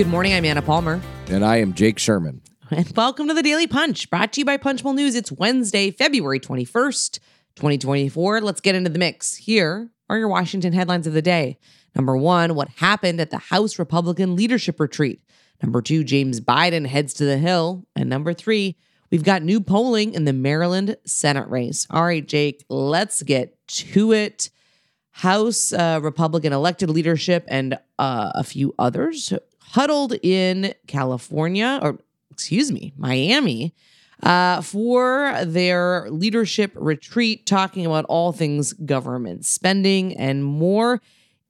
Good morning. I'm Anna Palmer. And I am Jake Sherman. And welcome to the Daily Punch, brought to you by Punchbowl News. It's Wednesday, February 21st, 2024. Let's get into the mix. Here are your Washington headlines of the day. Number one, what happened at the House Republican Leadership Retreat. Number two, James Biden heads to the Hill. And number three, we've got new polling in the Maryland Senate race. All right, Jake, let's get to it. House uh, Republican elected leadership and uh, a few others huddled in California, or excuse me, Miami, uh, for their leadership retreat, talking about all things government spending and more.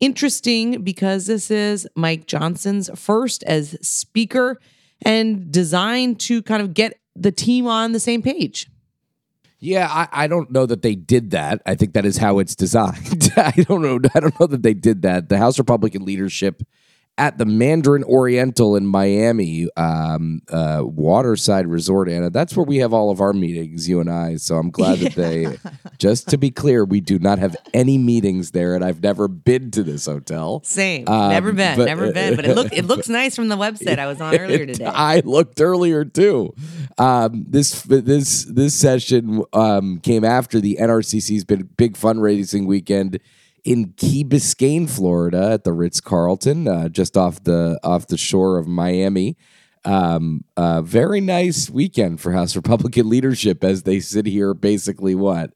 Interesting because this is Mike Johnson's first as speaker and designed to kind of get the team on the same page. Yeah, I, I don't know that they did that. I think that is how it's designed. I don't know. I don't know that they did that. The House Republican leadership at the Mandarin Oriental in Miami, um, uh, Waterside Resort, Anna. That's where we have all of our meetings, you and I. So I'm glad that they, just to be clear, we do not have any meetings there, and I've never been to this hotel. Same, um, never been, but, never been. But it look it looks nice from the website I was on earlier today. I looked earlier too. Um, this this this session um, came after the NRCC's been big fundraising weekend in Key Biscayne, Florida, at the Ritz Carlton, uh, just off the off the shore of Miami. Um, uh, very nice weekend for House Republican leadership as they sit here, basically what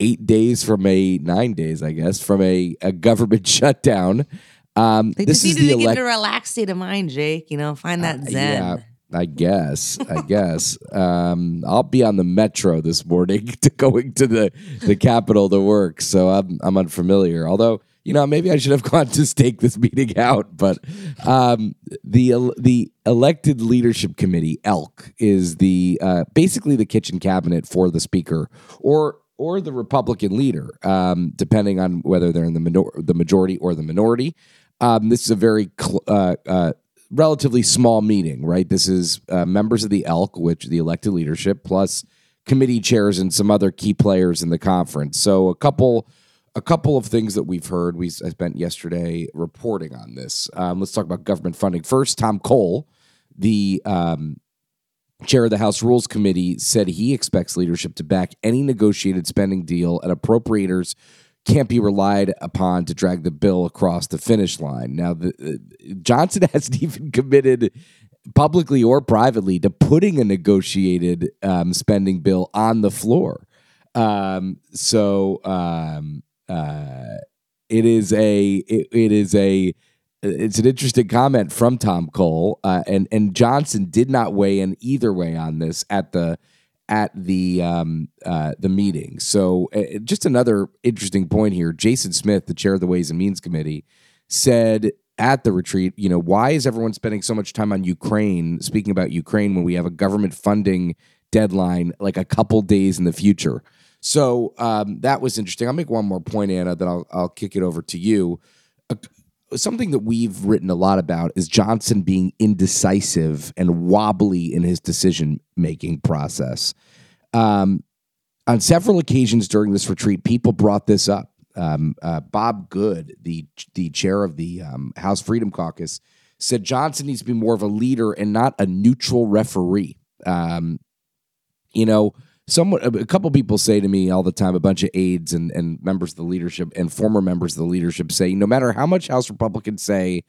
eight days from a nine days, I guess, from a, a government shutdown. Um, they this just needed to elect- get in a relaxed state of mind, Jake. You know, find that uh, zen. Yeah. I guess. I guess. Um, I'll be on the metro this morning to going to the the Capitol to work, so I'm I'm unfamiliar. Although you know, maybe I should have gone to stake this meeting out. But um, the the elected leadership committee (ELK) is the uh, basically the kitchen cabinet for the speaker or or the Republican leader, um, depending on whether they're in the minor- the majority or the minority. Um, this is a very cl- uh, uh, relatively small meeting, right? This is uh, members of the ELK, which the elected leadership, plus committee chairs and some other key players in the conference. So a couple, a couple of things that we've heard. We spent yesterday reporting on this. Um, let's talk about government funding first. Tom Cole, the um, chair of the House Rules Committee, said he expects leadership to back any negotiated spending deal and appropriators can't be relied upon to drag the bill across the finish line. Now, the, uh, Johnson hasn't even committed publicly or privately to putting a negotiated um, spending bill on the floor. Um, so um, uh, it is a it, it is a it's an interesting comment from Tom Cole, uh, and and Johnson did not weigh in either way on this at the at the um, uh, the meeting. So, uh, just another interesting point here. Jason Smith, the chair of the Ways and Means Committee, said at the retreat, you know, why is everyone spending so much time on Ukraine, speaking about Ukraine, when we have a government funding deadline like a couple days in the future? So um, that was interesting. I'll make one more point, Anna, then I'll, I'll kick it over to you something that we've written a lot about is Johnson being indecisive and wobbly in his decision making process. Um, on several occasions during this retreat, people brought this up. Um, uh, Bob Good, the the chair of the um, House Freedom Caucus, said Johnson needs to be more of a leader and not a neutral referee. Um, you know, someone a couple people say to me all the time a bunch of aides and, and members of the leadership and former members of the leadership say no matter how much house republicans say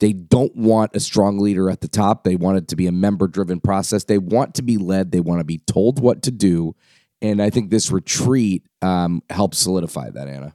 they don't want a strong leader at the top they want it to be a member driven process they want to be led they want to be told what to do. And i think this retreat um, helps solidify that anna.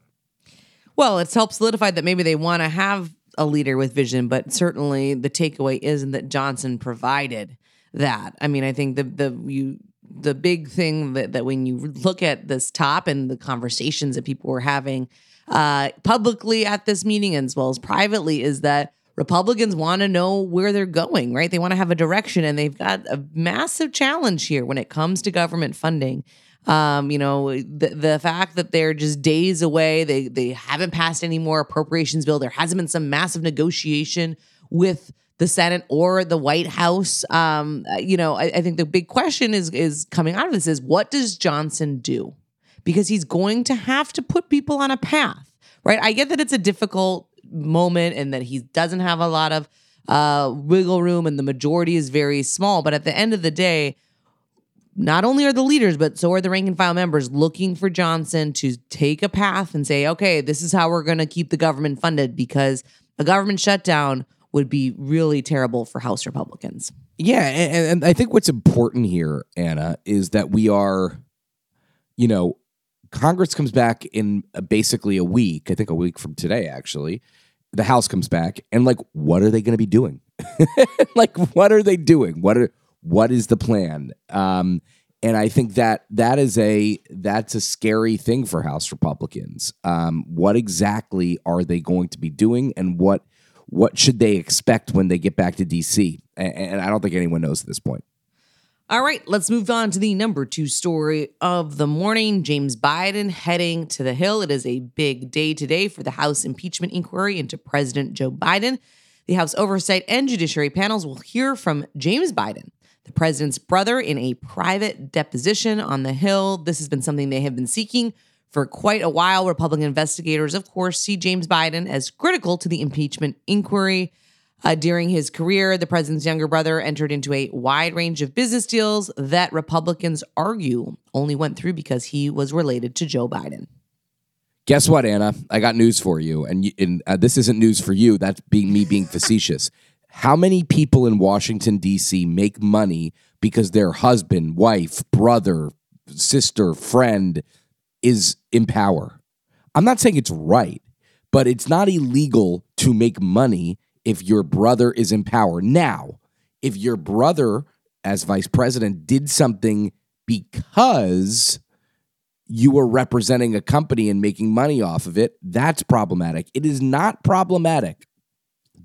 Well it's helped solidify that maybe they want to have a leader with vision but certainly the takeaway isn't that johnson provided that. I mean i think the the you the big thing that, that when you look at this top and the conversations that people were having uh, publicly at this meeting as well as privately is that Republicans want to know where they're going, right? They want to have a direction, and they've got a massive challenge here when it comes to government funding. Um, you know, the the fact that they're just days away, they they haven't passed any more appropriations bill. There hasn't been some massive negotiation with the Senate or the White House. Um, uh, you know, I, I think the big question is is coming out of this is what does Johnson do? Because he's going to have to put people on a path, right? I get that it's a difficult moment and that he doesn't have a lot of uh, wiggle room, and the majority is very small. But at the end of the day, not only are the leaders, but so are the rank and file members looking for Johnson to take a path and say, okay, this is how we're going to keep the government funded because a government shutdown would be really terrible for House Republicans. Yeah, and, and I think what's important here, Anna, is that we are, you know, Congress comes back in basically a week. I think a week from today, actually. The House comes back, and like, what are they going to be doing? like, what are they doing? What are what is the plan? Um, and I think that that is a that's a scary thing for House Republicans. Um, what exactly are they going to be doing, and what what should they expect when they get back to DC? And, I don't think anyone knows at this point. All right, let's move on to the number two story of the morning. James Biden heading to the Hill. It is a big day today for the House impeachment inquiry into President Joe Biden. The House Oversight and Judiciary panels will hear from James Biden the president's brother in a private deposition on the Hill. This has been something they have been seeking for quite a while. Republican investigators, of course, see James Biden as critical to the impeachment inquiry. Uh, during his career, the president's younger brother entered into a wide range of business deals that Republicans argue only went through because he was related to Joe Biden. Guess what, Anna? I got news for you, and, you, and uh, this isn't news for you. That's being me being facetious. How many people in Washington, D.C. make money because their husband, wife, brother, sister, friend is in power? I'm not saying it's right, but it's not illegal to make money if your brother is in power. Now, if your brother, as vice president, did something because you were representing a company and making money off of it, that's problematic. It is not problematic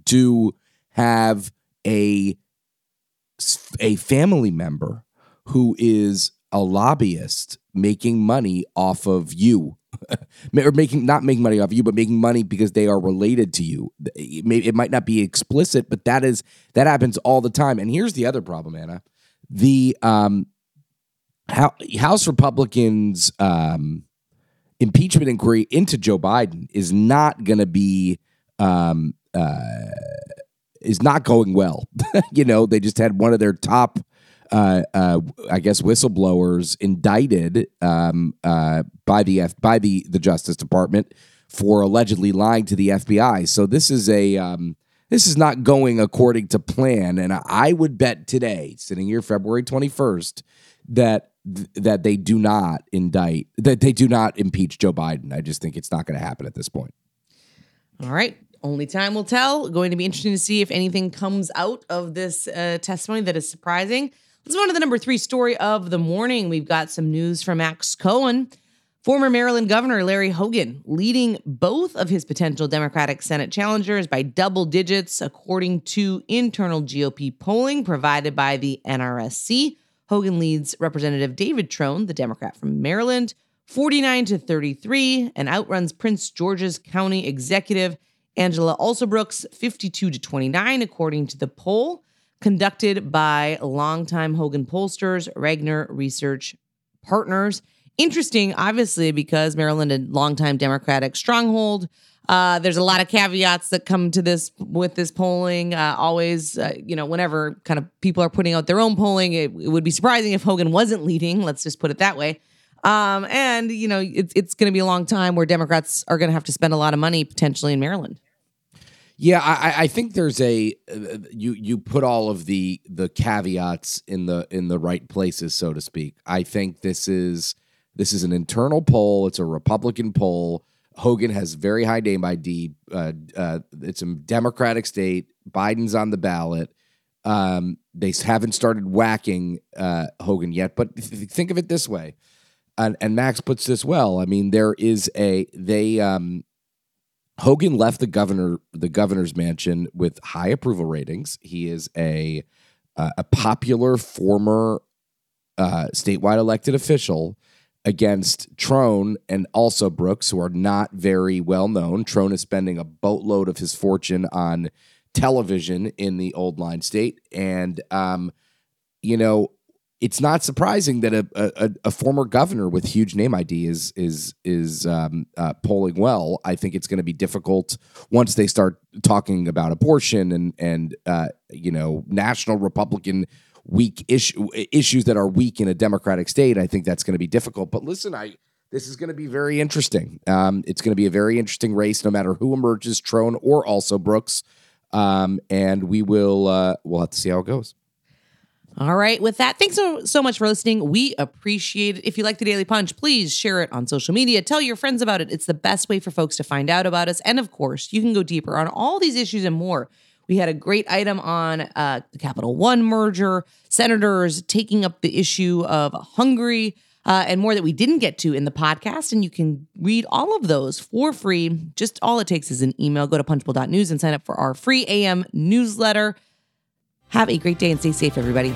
to have a a family member who is a lobbyist making money off of you. Or making not making money off of you but making money because they are related to you. It, may, it might not be explicit but that is that happens all the time. And here's the other problem anna. The um house republicans um impeachment inquiry into joe biden is not going to be um uh is not going well. you know, they just had one of their top, uh, uh, I guess, whistleblowers indicted um, uh, by the F- by the the Justice Department for allegedly lying to the FBI. So this is a um, this is not going according to plan, and I would bet today, sitting here February twenty first, that th- that they do not indict that they do not impeach Joe Biden. I just think it's not going to happen at this point. All right. Only time will tell. Going to be interesting to see if anything comes out of this uh, testimony that is surprising. Let's go on to the number three story of the morning. We've got some news from Max Cohen. Former Maryland Governor Larry Hogan leading both of his potential Democratic Senate challengers by double digits, according to internal GOP polling provided by the NRSC. Hogan leads Representative David Trone, the Democrat from Maryland, 49 to 33, and outruns Prince George's County Executive Angela Alsobrooks 52 to 29, according to the poll conducted by longtime Hogan pollsters, Ragnar Research Partners. Interesting, obviously, because Maryland, a longtime Democratic stronghold. Uh, there's a lot of caveats that come to this with this polling. Uh, always, uh, you know, whenever kind of people are putting out their own polling, it, it, would be surprising if Hogan wasn't leading. Let's just put it that way. Um, and you know, it's it's going to be a long time where Democrats are going to have to spend a lot of money potentially in Maryland. Yeah, I, I think there's a uh, you you put all of the the caveats in the in the right places, so to speak. I think this is this is an internal poll. It's a Republican poll. Hogan has very high name ID. Uh, uh, it's a Democratic state. Biden's on the ballot. Um, they haven't started whacking uh, Hogan yet, but think of it this way, and, and Max puts this well. I mean, there is a they um, Hogan left the governor the governor's mansion with high approval ratings. He is a uh, a popular former uh, statewide elected official against Trone and Alsobrooks, who are not very well known. Trone is spending a boatload of his fortune on television in the old line state, and um, you know it's not surprising that a, a, a former governor with huge name ID is is is um, uh, polling well. I think it's going to be difficult once they start talking about abortion and and uh, you know national Republican weak issue issues that are weak in a Democratic state. I think that's going to be difficult. But listen, I this is going to be very interesting. Um, it's going to be a very interesting race, no matter who emerges, Trone or Alsobrooks. Um, and we will uh, we'll have to see how it goes. All right. With that, thanks so, so much for listening. We appreciate it. If you like the Daily Punch, please share it on social media. Tell your friends about it. It's the best way for folks to find out about us. And of course, you can go deeper on all these issues and more. We had a great item on uh, the Capital One merger, senators taking up the issue of Hungary, uh, and more that we didn't get to in the podcast. And you can read all of those for free. Just all it takes is an email. Go to punchbowl.news and sign up for our free AM newsletter. Have a great day and stay safe, everybody.